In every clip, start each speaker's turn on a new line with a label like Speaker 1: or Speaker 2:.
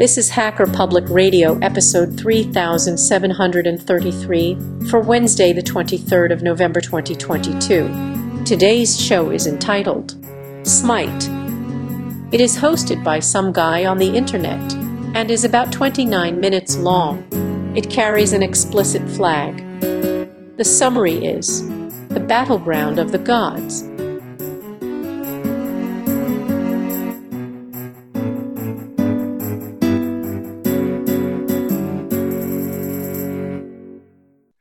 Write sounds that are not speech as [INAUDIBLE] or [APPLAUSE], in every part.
Speaker 1: This is Hacker Public Radio, episode 3733 for Wednesday, the 23rd of November 2022. Today's show is entitled Smite. It is hosted by some guy on the internet and is about 29 minutes long. It carries an explicit flag. The summary is The Battleground of the Gods.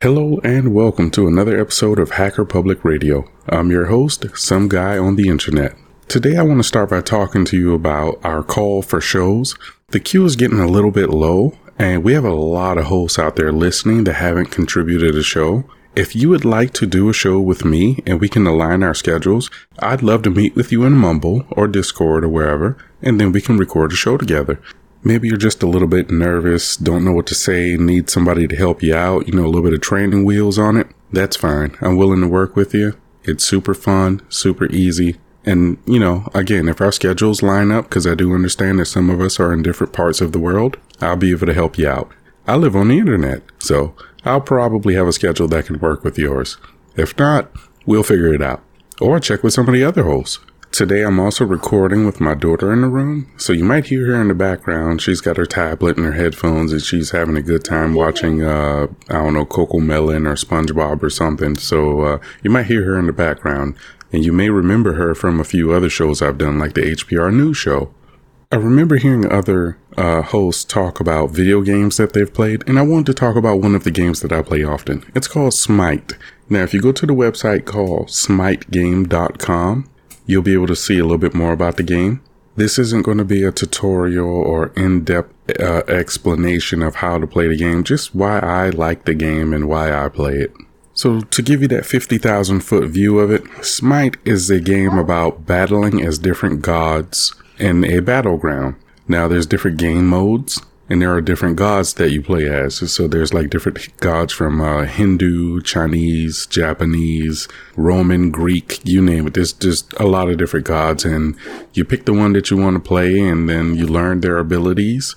Speaker 2: Hello and welcome to another episode of Hacker Public Radio. I'm your host, some guy on the internet. Today I want to start by talking to you about our call for shows. The queue is getting a little bit low and we have a lot of hosts out there listening that haven't contributed a show. If you would like to do a show with me and we can align our schedules, I'd love to meet with you in Mumble or Discord or wherever, and then we can record a show together. Maybe you're just a little bit nervous, don't know what to say, need somebody to help you out, you know, a little bit of training wheels on it. That's fine. I'm willing to work with you. It's super fun, super easy. And, you know, again, if our schedules line up, because I do understand that some of us are in different parts of the world, I'll be able to help you out. I live on the internet, so I'll probably have a schedule that can work with yours. If not, we'll figure it out. Or check with some of the other hosts. Today I'm also recording with my daughter in the room, so you might hear her in the background. She's got her tablet and her headphones and she's having a good time watching, uh, I don't know, CoComelon or SpongeBob or something. So, uh, you might hear her in the background and you may remember her from a few other shows I've done, like the HPR News Show. I remember hearing other uh, hosts talk about video games that they've played, and I wanted to talk about one of the games that I play often. It's called Smite. Now, if you go to the website called smitegame.com, you'll be able to see a little bit more about the game. This isn't going to be a tutorial or in-depth uh, explanation of how to play the game, just why I like the game and why I play it. So to give you that 50,000 foot view of it, Smite is a game about battling as different gods in a battleground. Now there's different game modes and there are different gods that you play as. So there's like different gods from uh, Hindu, Chinese, Japanese, Roman, Greek, you name it. There's just a lot of different gods, and you pick the one that you want to play, and then you learn their abilities.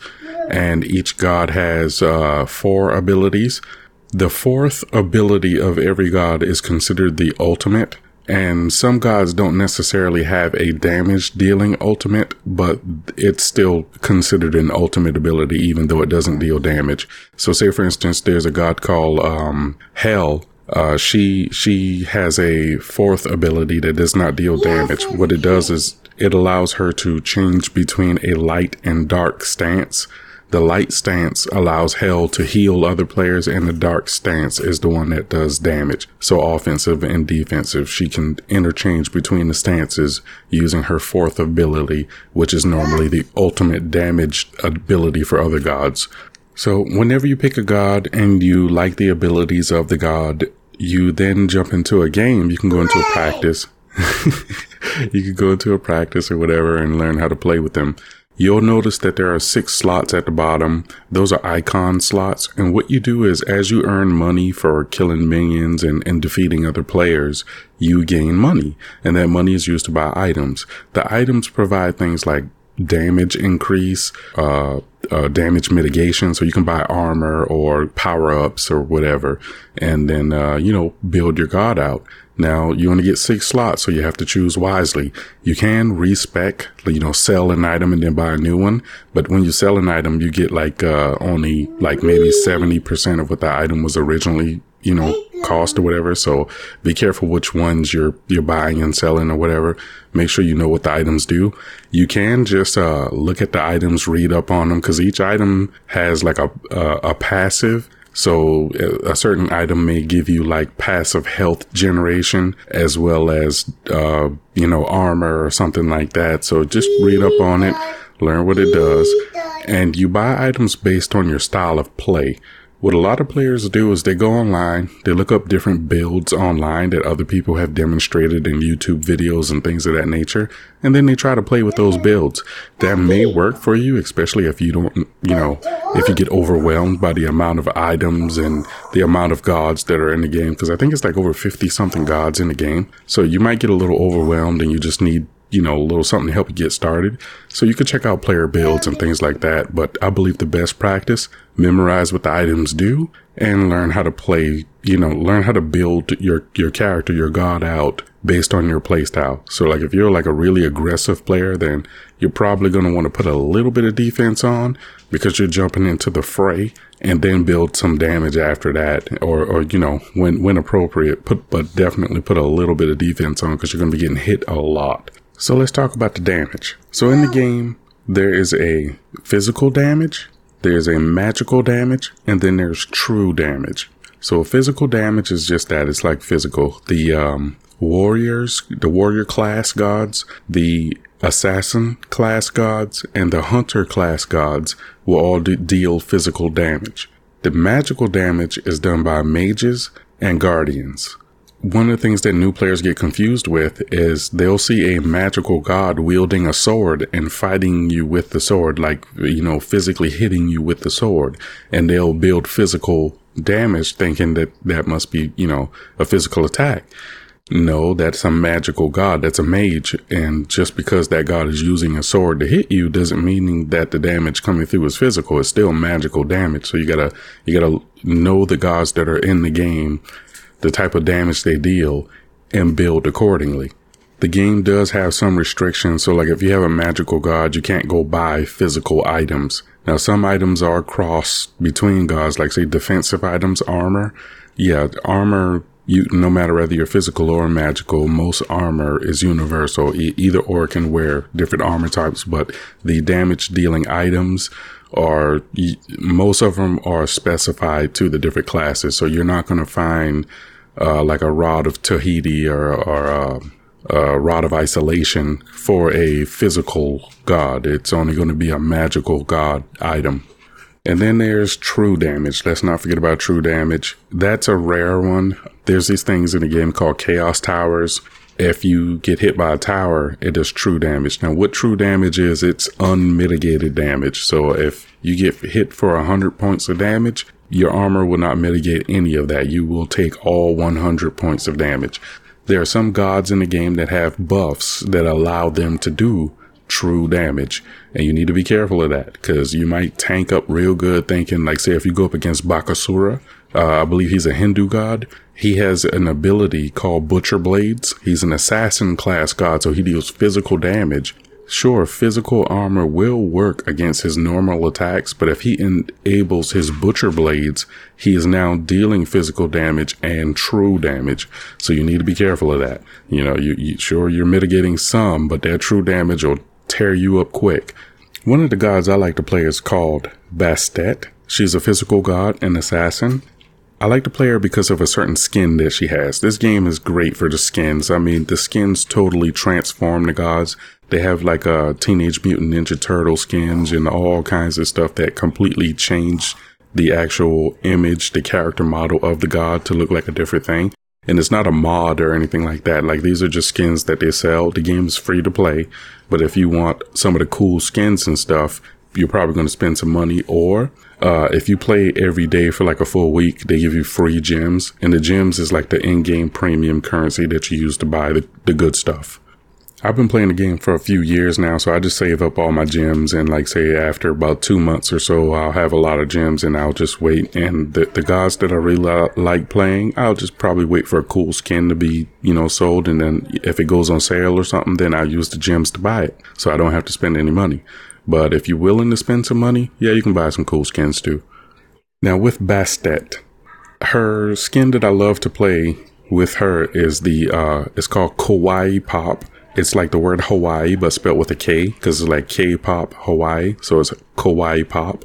Speaker 2: And each god has uh, four abilities. The fourth ability of every god is considered the ultimate. And some gods don't necessarily have a damage dealing ultimate, but it's still considered an ultimate ability, even though it doesn't deal damage. So say for instance, there's a god called, um, Hel. Uh, she, she has a fourth ability that does not deal damage. What it does is it allows her to change between a light and dark stance. The light stance allows Hel to heal other players, and the dark stance is the one that does damage. So offensive and defensive, she can interchange between the stances using her fourth ability, which is normally the ultimate damage ability for other gods. So whenever you pick a god and you like the abilities of the god, you then jump into a game. You can go into a practice. [LAUGHS] you can go into a practice or whatever and learn how to play with them. You'll notice that there are six slots at the bottom. Those are icon slots. And what you do is as you earn money for killing minions and, and defeating other players, you gain money. And that money is used to buy items. The items provide things like damage increase, uh, uh, damage mitigation. So you can buy armor or power ups or whatever. And then, uh, you know, build your god out. Now you only get six slots, so you have to choose wisely. You can respec, you know, sell an item and then buy a new one. But when you sell an item, you get like, uh, only like maybe 70% of what the item was originally, you know, cost or whatever. So be careful which ones you're, you're buying and selling or whatever. Make sure you know what the items do. You can just, uh, look at the items, read up on them because each item has like a, a, a passive so a certain item may give you like passive health generation as well as, uh, you know, armor or something like that. So just read up on it, learn what it does, and you buy items based on your style of play. What a lot of players do is they go online, they look up different builds online that other people have demonstrated in YouTube videos and things of that nature, and then they try to play with those builds. That may work for you, especially if you don't, you know, if you get overwhelmed by the amount of items and the amount of gods that are in the game, because I think it's like over 50 something gods in the game. So you might get a little overwhelmed and you just need you know, a little something to help you get started. So you can check out player builds and things like that. But I believe the best practice, memorize what the items do and learn how to play, you know, learn how to build your, your character, your god out based on your playstyle. So like if you're like a really aggressive player, then you're probably going to want to put a little bit of defense on because you're jumping into the fray and then build some damage after that or, or you know, when, when appropriate, put, but definitely put a little bit of defense on because you're going to be getting hit a lot. So let's talk about the damage. So in the game, there is a physical damage, there's a magical damage, and then there's true damage. So physical damage is just that. It's like physical. The, um, warriors, the warrior class gods, the assassin class gods, and the hunter class gods will all de- deal physical damage. The magical damage is done by mages and guardians. One of the things that new players get confused with is they'll see a magical god wielding a sword and fighting you with the sword, like, you know, physically hitting you with the sword, and they'll build physical damage thinking that that must be, you know, a physical attack. No, that's a magical god. That's a mage. And just because that god is using a sword to hit you doesn't mean that the damage coming through is physical. It's still magical damage. So you gotta, you gotta know the gods that are in the game, the type of damage they deal and build accordingly. The game does have some restrictions. So like if you have a magical god, you can't go buy physical items. Now some items are cross between gods, like say defensive items, armor. Yeah, armor you no matter whether you're physical or magical most armor is universal e- either or can wear different armor types but the damage dealing items are most of them are specified to the different classes so you're not going to find uh, like a rod of Tahuti or, or uh, a rod of isolation for a physical god it's only going to be a magical god item and then there's true damage. Let's not forget about true damage. That's a rare one. There's these things in the game called chaos towers. If you get hit by a tower, it does true damage. Now, what true damage is, it's unmitigated damage. So if you get hit for 100 points of damage, your armor will not mitigate any of that. You will take all 100 points of damage. There are some gods in the game that have buffs that allow them to do true damage. And you need to be careful of that because you might tank up real good thinking, like, say, if you go up against Bakasura, uh, I believe he's a Hindu god. He has an ability called Butcher Blades. He's an assassin class god, so he deals physical damage. Sure, physical armor will work against his normal attacks, but if he enables his butcher blades, he is now dealing physical damage and true damage. So you need to be careful of that. You know, you, you sure you're mitigating some, but that true damage will tear you up quick. One of the gods I like to play is called Bastet. She's a physical god and assassin. I like to play her because of a certain skin that she has. This game is great for the skins. I mean, the skins totally transform the gods. They have like a Teenage Mutant Ninja Turtle skins and all kinds of stuff that completely change the actual image, the character model of the god to look like a different thing. And it's not a mod or anything like that. Like these are just skins that they sell. The game is free to play. But if you want some of the cool skins and stuff, you're probably going to spend some money. Or uh, if you play every day for like a full week, they give you free gems. And the gems is like the in-game premium currency that you use to buy the, the good stuff. I've been playing the game for a few years now, so I just save up all my gems and like say after about two months or so, I'll have a lot of gems and I'll just wait. And the, the gods that I really like playing, I'll just probably wait for a cool skin to be, you know, sold. And then if it goes on sale or something, then I'll use the gems to buy it. So I don't have to spend any money. But if you're willing to spend some money, yeah, you can buy some cool skins too. Now with Bastet, her skin that I love to play with her is the, uh, it's called Kawaii Pop it's like the word Hawaii, but spelled with a K because it's like K-pop Hawaii. So it's Kawaii pop.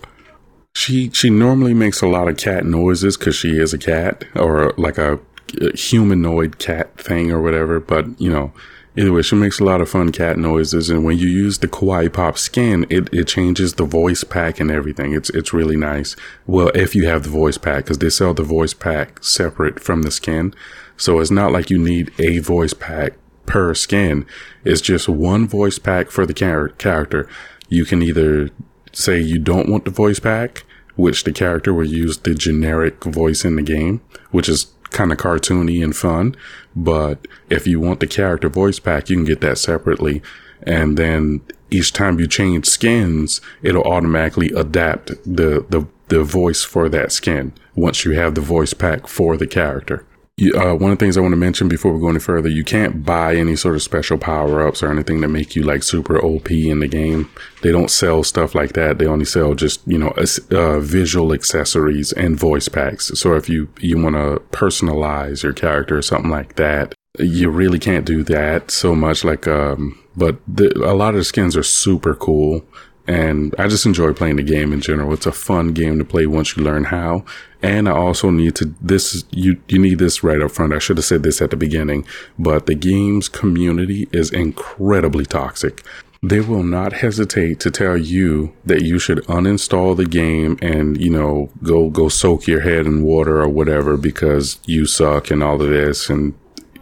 Speaker 2: She she normally makes a lot of cat noises because she is a cat or like a, a humanoid cat thing or whatever. But you know, either way, she makes a lot of fun cat noises. And when you use the Kawaii Pop skin, it, it changes the voice pack and everything. It's it's really nice. Well, if you have the voice pack, because they sell the voice pack separate from the skin, so it's not like you need a voice pack per skin is just one voice pack for the char- character. You can either say you don't want the voice pack, which the character will use the generic voice in the game, which is kind of cartoony and fun. But if you want the character voice pack, you can get that separately. And then each time you change skins, it'll automatically adapt the, the, the voice for that skin once you have the voice pack for the character. Uh, one of the things I want to mention before we go any further, you can't buy any sort of special power ups or anything that make you like super OP in the game. They don't sell stuff like that. They only sell just, you know, uh, visual accessories and voice packs. So if you, you want to personalize your character or something like that, you really can't do that so much. Like, um, but the, a lot of the skins are super cool. And I just enjoy playing the game in general. It's a fun game to play once you learn how. And I also need to, this, you, you need this right up front. I should have said this at the beginning, but the game's community is incredibly toxic. They will not hesitate to tell you that you should uninstall the game and, you know, go, go soak your head in water or whatever because you suck and all of this. And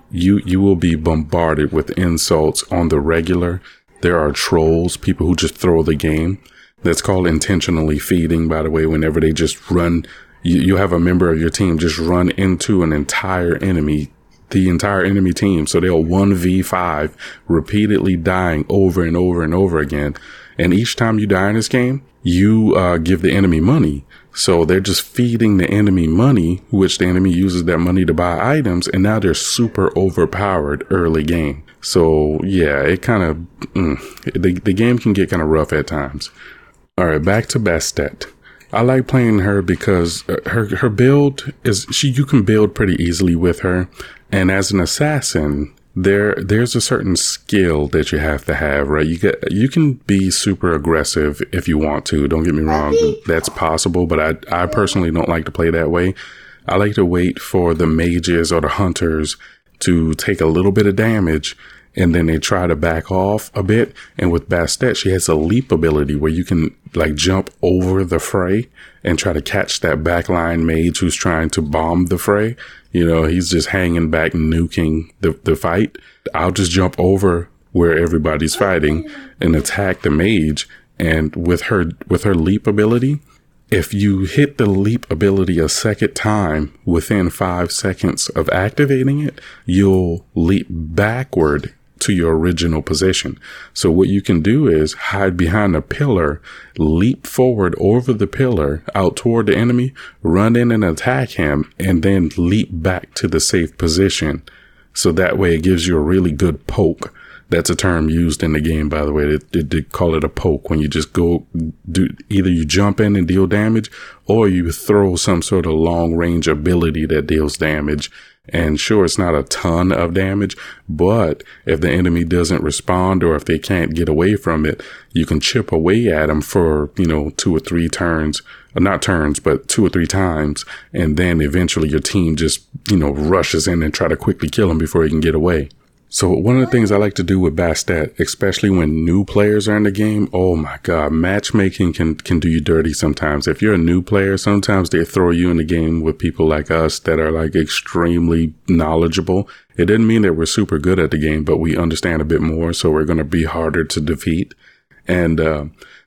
Speaker 2: you, you will be bombarded with insults on the regular there are trolls, people who just throw the game. That's called intentionally feeding, by the way, whenever they just run, you, you have a member of your team just run into an entire enemy, the entire enemy team. So they'll 1v5, repeatedly dying over and over and over again. And each time you die in this game, you uh, give the enemy money. So they're just feeding the enemy money, which the enemy uses that money to buy items, and now they're super overpowered early game. So yeah, it kind of mm, the the game can get kind of rough at times. All right, back to Bastet. I like playing her because uh, her her build is she you can build pretty easily with her, and as an assassin, there there's a certain skill that you have to have, right? You get you can be super aggressive if you want to. Don't get me wrong, that's possible, but I I personally don't like to play that way. I like to wait for the mages or the hunters to take a little bit of damage and then they try to back off a bit. And with Bastet, she has a leap ability where you can like jump over the fray and try to catch that backline mage who's trying to bomb the fray. You know, he's just hanging back, nuking the, the fight. I'll just jump over where everybody's oh, fighting and attack the mage. And with her, with her leap ability, if you hit the leap ability a second time within five seconds of activating it, you'll leap backward to your original position. So what you can do is hide behind a pillar, leap forward over the pillar out toward the enemy, run in and attack him, and then leap back to the safe position. So that way it gives you a really good poke. That's a term used in the game, by the way. They, they, call it a poke when you just go do either you jump in and deal damage or you throw some sort of long range ability that deals damage and sure, it's not a ton of damage, but if the enemy doesn't respond or if they can't get away from it, you can chip away at them for, you know, two or three turns, uh, not turns, but two or three times. And then eventually your team just, you know, rushes in and try to quickly kill him before he can get away. So one of the things I like to do with Bastet, especially when new players are in the game, oh my God, matchmaking can, can do you dirty sometimes. If you're a new player, sometimes they throw you in the game with people like us that are like extremely knowledgeable. It didn't mean that we're super good at the game, but we understand a bit more. So we're going to be harder to defeat. And, uh,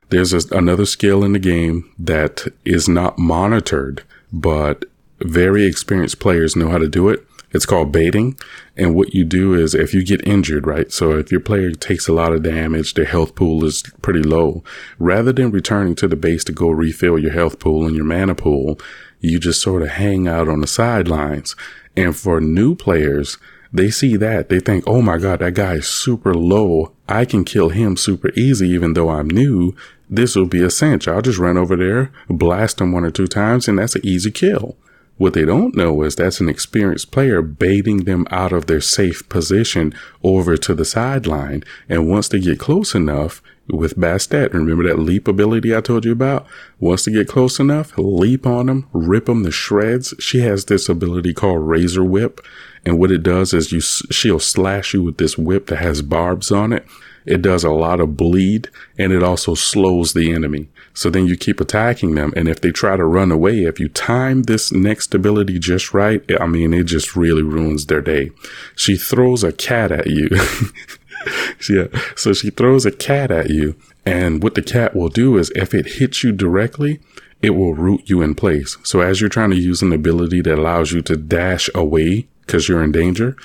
Speaker 2: there's a, another skill in the game that is not monitored, but very experienced players know how to do it. It's called baiting. And what you do is if you get injured, right? So if your player takes a lot of damage, their health pool is pretty low. Rather than returning to the base to go refill your health pool and your mana pool, you just sort of hang out on the sidelines. And for new players, they see that. They think, oh my God, that guy is super low. I can kill him super easy, even though I'm new. This will be a cinch. I'll just run over there, blast him one or two times, and that's an easy kill. What they don't know is that's an experienced player baiting them out of their safe position over to the sideline. And once they get close enough with Bastet, remember that leap ability I told you about? Once they get close enough, leap on them, rip them to shreds. She has this ability called Razor Whip. And what it does is you, she'll slash you with this whip that has barbs on it. It does a lot of bleed and it also slows the enemy. So then you keep attacking them. And if they try to run away, if you time this next ability just right, I mean, it just really ruins their day. She throws a cat at you. [LAUGHS] yeah. Uh, so she throws a cat at you. And what the cat will do is if it hits you directly, it will root you in place. So as you're trying to use an ability that allows you to dash away because you're in danger,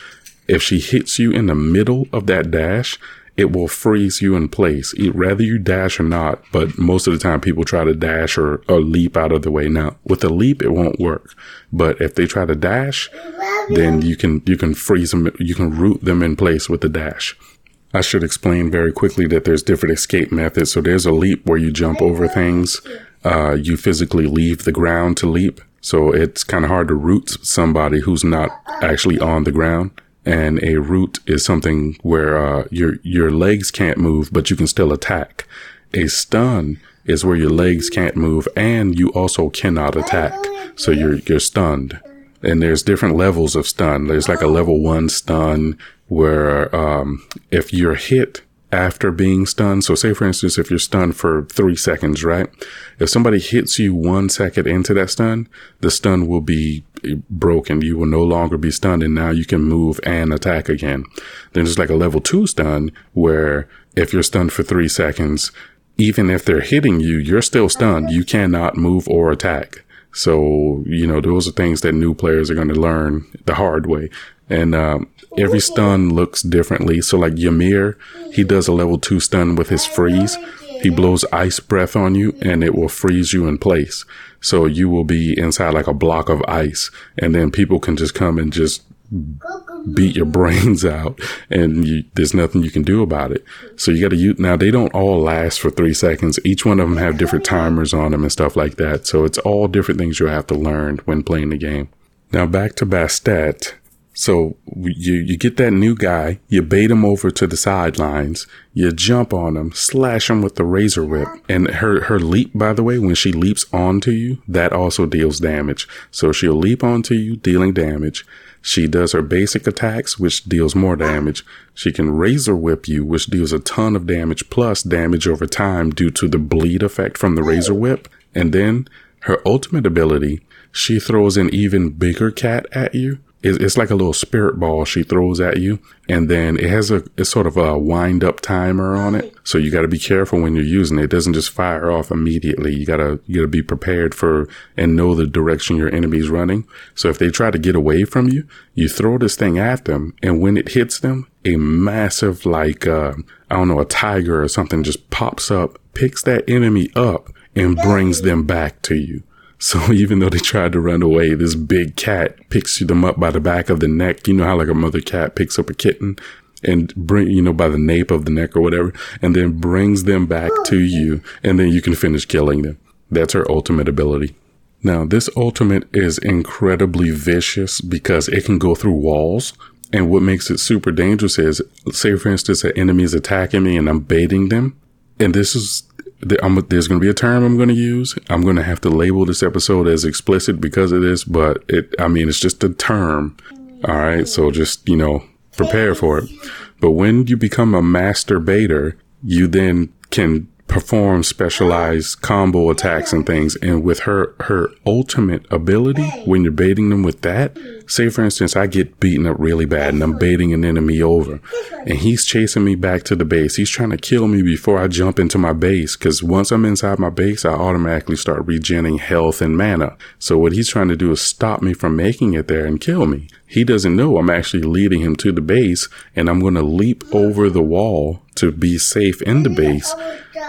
Speaker 2: if she hits you in the middle of that dash, it will freeze you in place, whether you dash or not. But most of the time, people try to dash or, or leap out of the way. Now, with a leap, it won't work. But if they try to dash, then you can you can freeze them, you can root them in place with the dash. I should explain very quickly that there's different escape methods. So there's a leap where you jump over things. Uh, you physically leave the ground to leap. So it's kind of hard to root somebody who's not actually on the ground. And a root is something where uh, your your legs can't move, but you can still attack. A stun is where your legs can't move and you also cannot attack. So you're you're stunned. And there's different levels of stun. There's like a level one stun where um, if you're hit after being stunned. So say for instance, if you're stunned for three seconds, right? If somebody hits you one second into that stun, the stun will be broken. You will no longer be stunned and now you can move and attack again. Then there's like a level two stun where if you're stunned for three seconds, even if they're hitting you, you're still stunned. You cannot move or attack. So, you know, those are things that new players are going to learn the hard way. And um, every stun looks differently. So like Ymir, he does a level two stun with his freeze. He blows ice breath on you and it will freeze you in place. So you will be inside like a block of ice and then people can just come and just beat your [LAUGHS] brains out and you, there's nothing you can do about it. So you got to use, now they don't all last for three seconds. Each one of them have different timers on them and stuff like that. So it's all different things you have to learn when playing the game. Now back to Bastet. So you, you get that new guy, you bait him over to the sidelines, you jump on him, slash him with the razor whip. And her, her leap, by the way, when she leaps onto you, that also deals damage. So she'll leap onto you, dealing damage. She does her basic attacks, which deals more damage. She can razor whip you, which deals a ton of damage plus damage over time due to the bleed effect from the razor whip. And then her ultimate ability, she throws an even bigger cat at you it's like a little spirit ball she throws at you. And then it has a, it's sort of a wind up timer on it. So you got to be careful when you're using it. It doesn't just fire off immediately. You gotta, you gotta be prepared for and know the direction your enemy's running. So if they try to get away from you, you throw this thing at them. And when it hits them, a massive, like, uh, I don't know, a tiger or something just pops up, picks that enemy up and brings them back to you. So [LAUGHS] even though they tried to run away, this big cat picks them up by the back of the neck. You know how like a mother cat picks up a kitten and bring, you know, by the nape of the neck or whatever, and then brings them back to oh. you. And then you can finish killing them. That's her ultimate ability. Now, this ultimate is incredibly vicious because it can go through walls. And what makes it super dangerous is, say, for instance, an enemy is attacking me and I'm baiting them. And this is I'm, there's going to be a term I'm going to use. I'm going to have to label this episode as explicit because of this, but it, I mean, it's just a term. All right. So just, you know, prepare for it. But when you become a masturbator, you then can perform specialized combo attacks and things. And with her, her ultimate ability, when you're baiting them with that, say for instance, I get beaten up really bad and I'm baiting an enemy over and he's chasing me back to the base. He's trying to kill me before I jump into my base. Cause once I'm inside my base, I automatically start regenerating health and mana. So what he's trying to do is stop me from making it there and kill me. He doesn't know I'm actually leading him to the base and I'm going to leap over the wall to be safe in the base,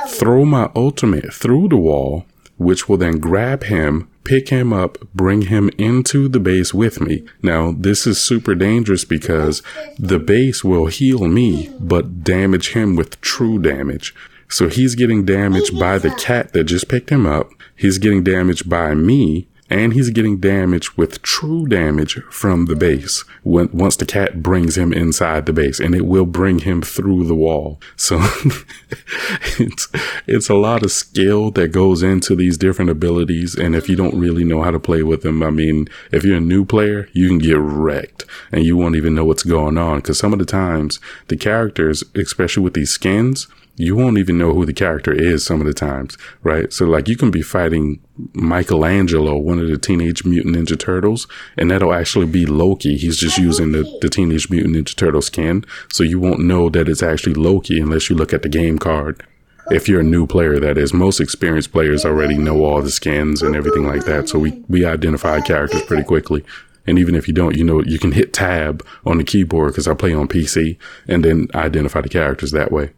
Speaker 2: throw my ultimate through the wall, which will then grab him, pick him up, bring him into the base with me. Now, this is super dangerous because the base will heal me, but damage him with true damage. So he's getting damaged by the cat that just picked him up. He's getting damaged by me and he's getting damage with true damage from the base when, once the cat brings him inside the base and it will bring him through the wall. So [LAUGHS] it's, it's a lot of skill that goes into these different abilities. And if you don't really know how to play with them, I mean, if you're a new player, you can get wrecked and you won't even know what's going on. Cause some of the times the characters, especially with these skins, you won't even know who the character is some of the times, right? So like you can be fighting Michelangelo, one of the Teenage Mutant Ninja Turtles, and that'll actually be Loki. He's just using the, the Teenage Mutant Ninja Turtle skin. So you won't know that it's actually Loki unless you look at the game card. If you're a new player, that is. Most experienced players already know all the skins and everything like that. So we, we identify characters pretty quickly. And even if you don't, you know, you can hit tab on the keyboard because I play on PC and then identify the characters that way.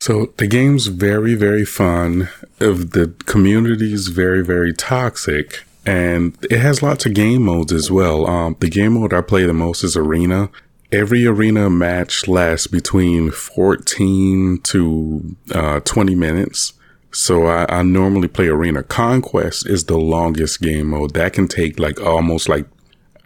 Speaker 2: So the game's very, very fun. The community is very, very toxic and it has lots of game modes as well. Um, the game mode I play the most is Arena. Every arena match lasts between 14 to uh, 20 minutes. So I, I, normally play Arena. Conquest is the longest game mode. That can take like almost like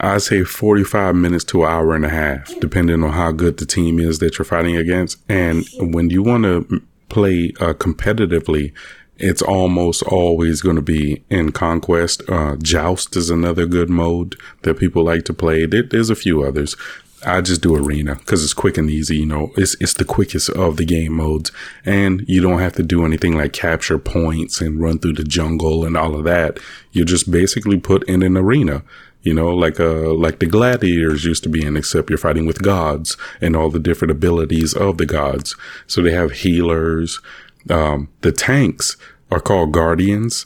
Speaker 2: I say 45 minutes to an hour and a half, depending on how good the team is that you're fighting against. And when you want to play uh, competitively, it's almost always going to be in conquest. Uh, joust is another good mode that people like to play. There, there's a few others. I just do arena because it's quick and easy. You know, it's it's the quickest of the game modes, and you don't have to do anything like capture points and run through the jungle and all of that. You're just basically put in an arena. You know, like uh like the gladiators used to be in, except you're fighting with gods and all the different abilities of the gods. So they have healers. Um, the tanks are called guardians.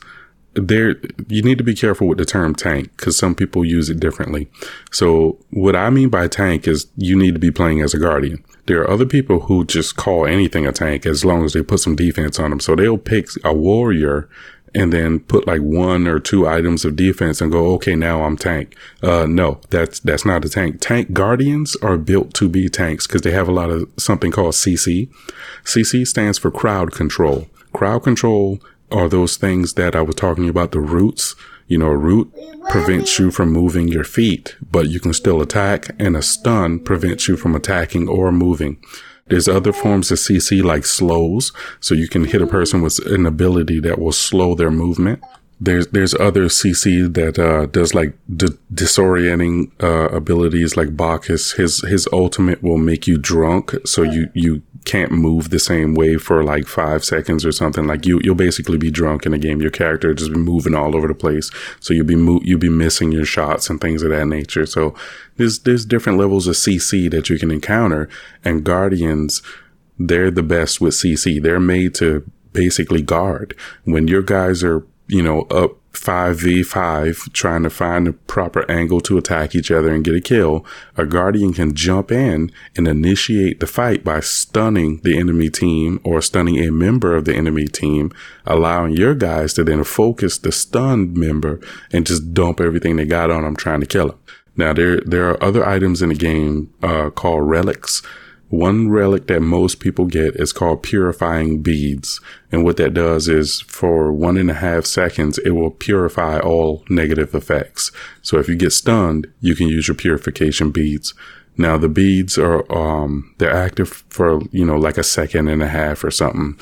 Speaker 2: There, you need to be careful with the term tank because some people use it differently. So what I mean by tank is you need to be playing as a guardian. There are other people who just call anything a tank as long as they put some defense on them. So they'll pick a warrior and then put like one or two items of defense and go, okay, now I'm tank. Uh, no, that's, that's not a tank. Tank guardians are built to be tanks because they have a lot of something called CC. CC stands for crowd control. Crowd control are those things that I was talking about, the roots. You know, a root prevents you from moving your feet, but you can still attack, and a stun prevents you from attacking or moving. There's other forms of CC like slows, so you can hit a person with an ability that will slow their movement. There's there's other CC that uh, does like d- disorienting uh, abilities like Bacchus. His his ultimate will make you drunk, so you you can't move the same way for like five seconds or something. Like you, you'll basically be drunk in a game. Your character just be moving all over the place. So you'll be mo- you'll be missing your shots and things of that nature. So there's there's different levels of CC that you can encounter, and Guardians, they're the best with CC. They're made to basically guard when your guys are you know up 5v5 trying to find the proper angle to attack each other and get a kill, a guardian can jump in and initiate the fight by stunning the enemy team or stunning a member of the enemy team, allowing your guys to then focus the stunned member and just dump everything they got on them trying to kill them. Now there there are other items in the game uh, called relics one relic that most people get is called purifying beads. And what that does is for one and a half seconds, it will purify all negative effects. So if you get stunned, you can use your purification beads. Now the beads are, um, they're active for, you know, like a second and a half or something.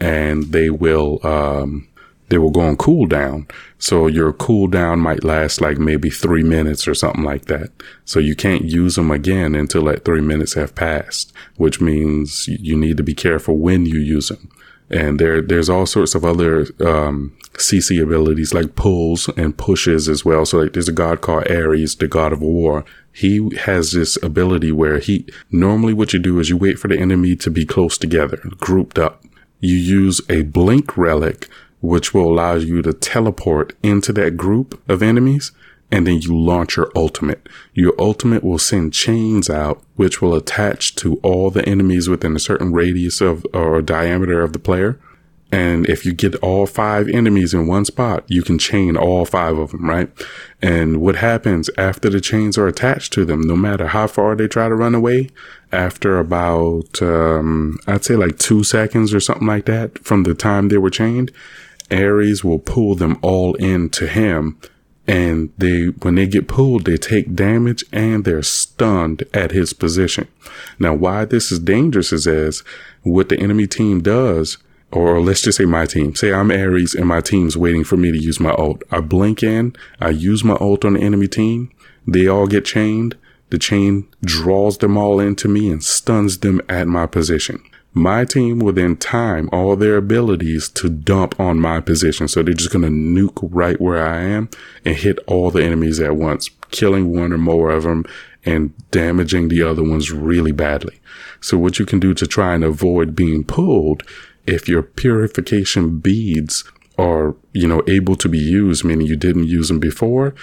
Speaker 2: And they will, um, they will go on cooldown. So your cooldown might last like maybe three minutes or something like that. So you can't use them again until that three minutes have passed, which means you need to be careful when you use them. And there, there's all sorts of other, um, CC abilities like pulls and pushes as well. So like there's a god called Ares, the god of war. He has this ability where he, normally what you do is you wait for the enemy to be close together, grouped up. You use a blink relic which will allow you to teleport into that group of enemies. And then you launch your ultimate. Your ultimate will send chains out, which will attach to all the enemies within a certain radius of or diameter of the player. And if you get all five enemies in one spot, you can chain all five of them, right? And what happens after the chains are attached to them, no matter how far they try to run away, after about, um, I'd say like two seconds or something like that from the time they were chained, Ares will pull them all into him. And they, when they get pulled, they take damage and they're stunned at his position. Now, why this is dangerous is as what the enemy team does, or let's just say my team. Say I'm Ares and my team's waiting for me to use my ult. I blink in, I use my ult on the enemy team. They all get chained. The chain draws them all into me and stuns them at my position my team will then time all their abilities to dump on my position. So they're just going to nuke right where I am and hit all the enemies at once, killing one or more of them and damaging the other ones really badly. So what you can do to try and avoid being pulled if your purification beads are, you know, able to be used, meaning you didn't use them before,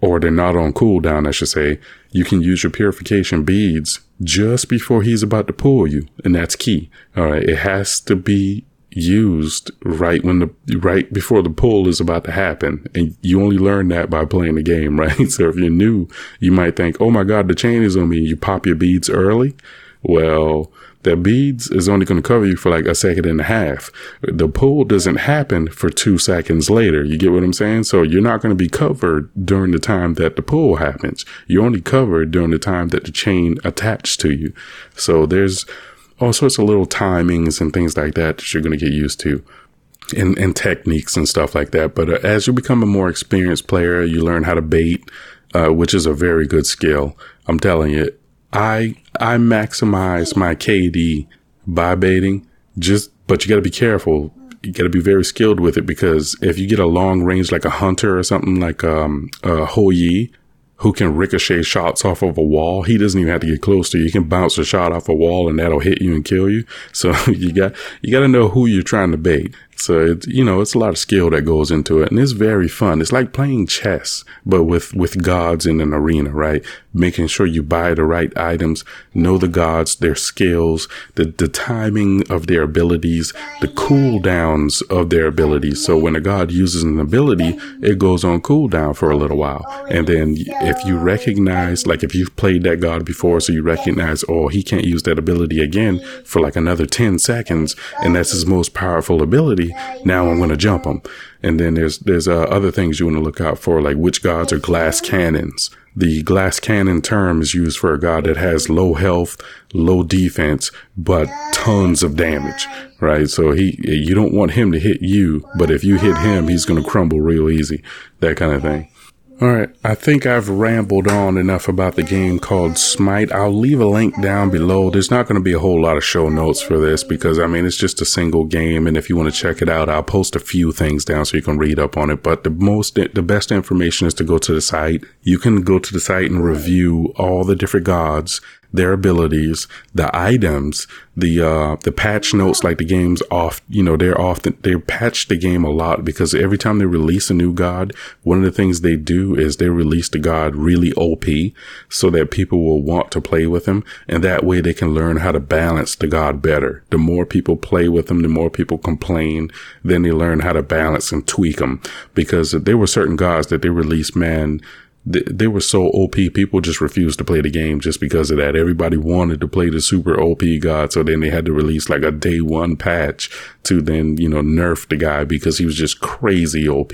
Speaker 2: or they're not on cooldown, I should say, you can use your purification beads just before he's about to pull you. And that's key. All right. It has to be used right when the, right before the pull is about to happen. And you only learn that by playing the game, [LAUGHS] right? So if you're new, you might think, Oh my God, the chain is on me. You pop your beads early. Well, the beads is only going to cover you for like a second and a half. The pull doesn't happen for two seconds later. You get what I'm saying? So you're not going to be covered during the time that the pull happens. You're only covered during the time that the chain attached to you. So there's all sorts of little timings and things like that that you're going to get used to. And, and techniques and stuff like that. But uh, as you become a more experienced player, you learn how to bait, uh, which is a very good skill. I'm telling you, I I maximize my KD by baiting. Just but you got to be careful. You got to be very skilled with it because if you get a long range like a hunter or something like um a Hou Yi, who can ricochet shots off of a wall. He doesn't even have to get close to you. He can bounce a shot off a wall and that'll hit you and kill you. So [LAUGHS] you got, you got to know who you're trying to bait. So it's, you know, it's a lot of skill that goes into it and it's very fun. It's like playing chess, but with, with gods in an arena, right? Making sure you buy the right items, know the gods, their skills, the, the timing of their abilities, the cooldowns of their abilities. So when a god uses an ability, it goes on cooldown for a little while. And then if you recognize, like if you've played that god before, so you recognize, oh, he can't use that ability again for like another 10 seconds. And that's his most powerful ability now I'm going to jump him. And then there's, there's uh, other things you want to look out for, like which gods are glass cannons. The glass cannon term is used for a god that has low health, low defense, but tons of damage, right? So he, you don't want him to hit you, but if you hit him, he's going to crumble real easy, that kind of thing. All right, I think I've rambled on enough about the game called Smite. I'll leave a link down below. There's not going to be a whole lot of show notes for this because I mean, it's just a single game. And if you want to check it out, I'll post a few things down so you can read up on it. But the most, the best information is to go to the site. You can go to the site and review all the different gods their abilities, the items, the uh, the patch notes. Like the game's off, you know, they're often they patch the game a lot because every time they release a new god, one of the things they do is they release the god really OP, so that people will want to play with him, and that way they can learn how to balance the god better. The more people play with them, the more people complain, then they learn how to balance and tweak them. Because there were certain gods that they released, man they, were so OP, people just refused to play the game just because of that. Everybody wanted to play the super OP god. So then they had to release like a day one patch to then, you know, nerf the guy because he was just crazy OP.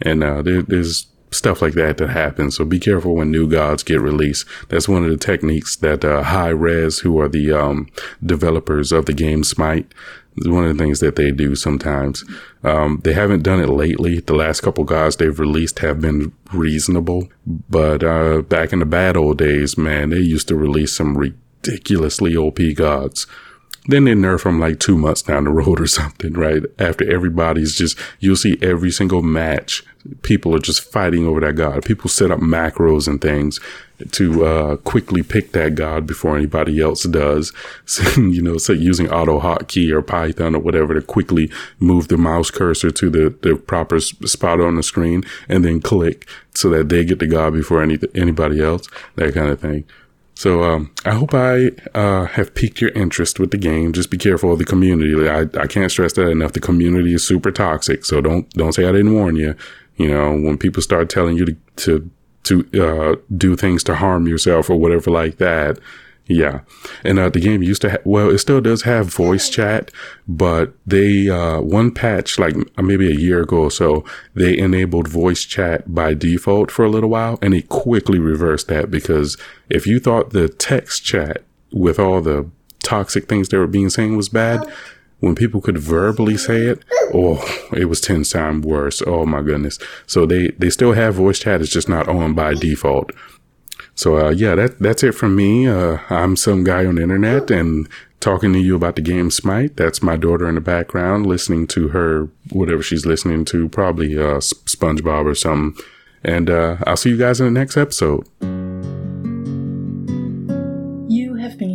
Speaker 2: And, uh, there, there's stuff like that that happens. So be careful when new gods get released. That's one of the techniques that, uh, Hi-Rez, who are the, um, developers of the game Smite, it's one of the things that they do sometimes. Um, they haven't done it lately. The last couple guys they've released have been reasonable, but uh, back in the bad old days, man, they used to release some ridiculously OP gods. Then they nerf them like two months down the road or [LAUGHS] something, right? After everybody's just, you'll see every single match. People are just fighting over that god. People set up macros and things to uh, quickly pick that god before anybody else does. [LAUGHS] So, you know, so using auto hotkey or Python or whatever to quickly move the mouse cursor to the, the proper spot on the screen and then click so that they get the god before any, anybody else, that kind of thing. So um, I hope I uh, have piqued your interest with the game. Just be careful of the community. I, I can't stress that enough. The community is super toxic. So don't don't say I didn't warn you. You know, when people start telling you to to to uh, do things to harm yourself or whatever like that, yeah. And uh, the game used to have, well, it still does have voice chat, but they, uh, one patch, like maybe a year ago or so, they enabled voice chat by default for a little while and they quickly reversed that because if you thought the text chat with all the toxic things they were being saying was bad, when people could verbally say it, oh, it was 10 times worse. Oh my goodness. So they, they still have voice chat. It's just not on by default. So uh, yeah, that that's it from me. Uh, I'm some guy on the internet and talking to you about the game Smite. That's my daughter in the background listening to her whatever she's listening to, probably uh, SpongeBob or something. And uh, I'll see you guys in the next episode.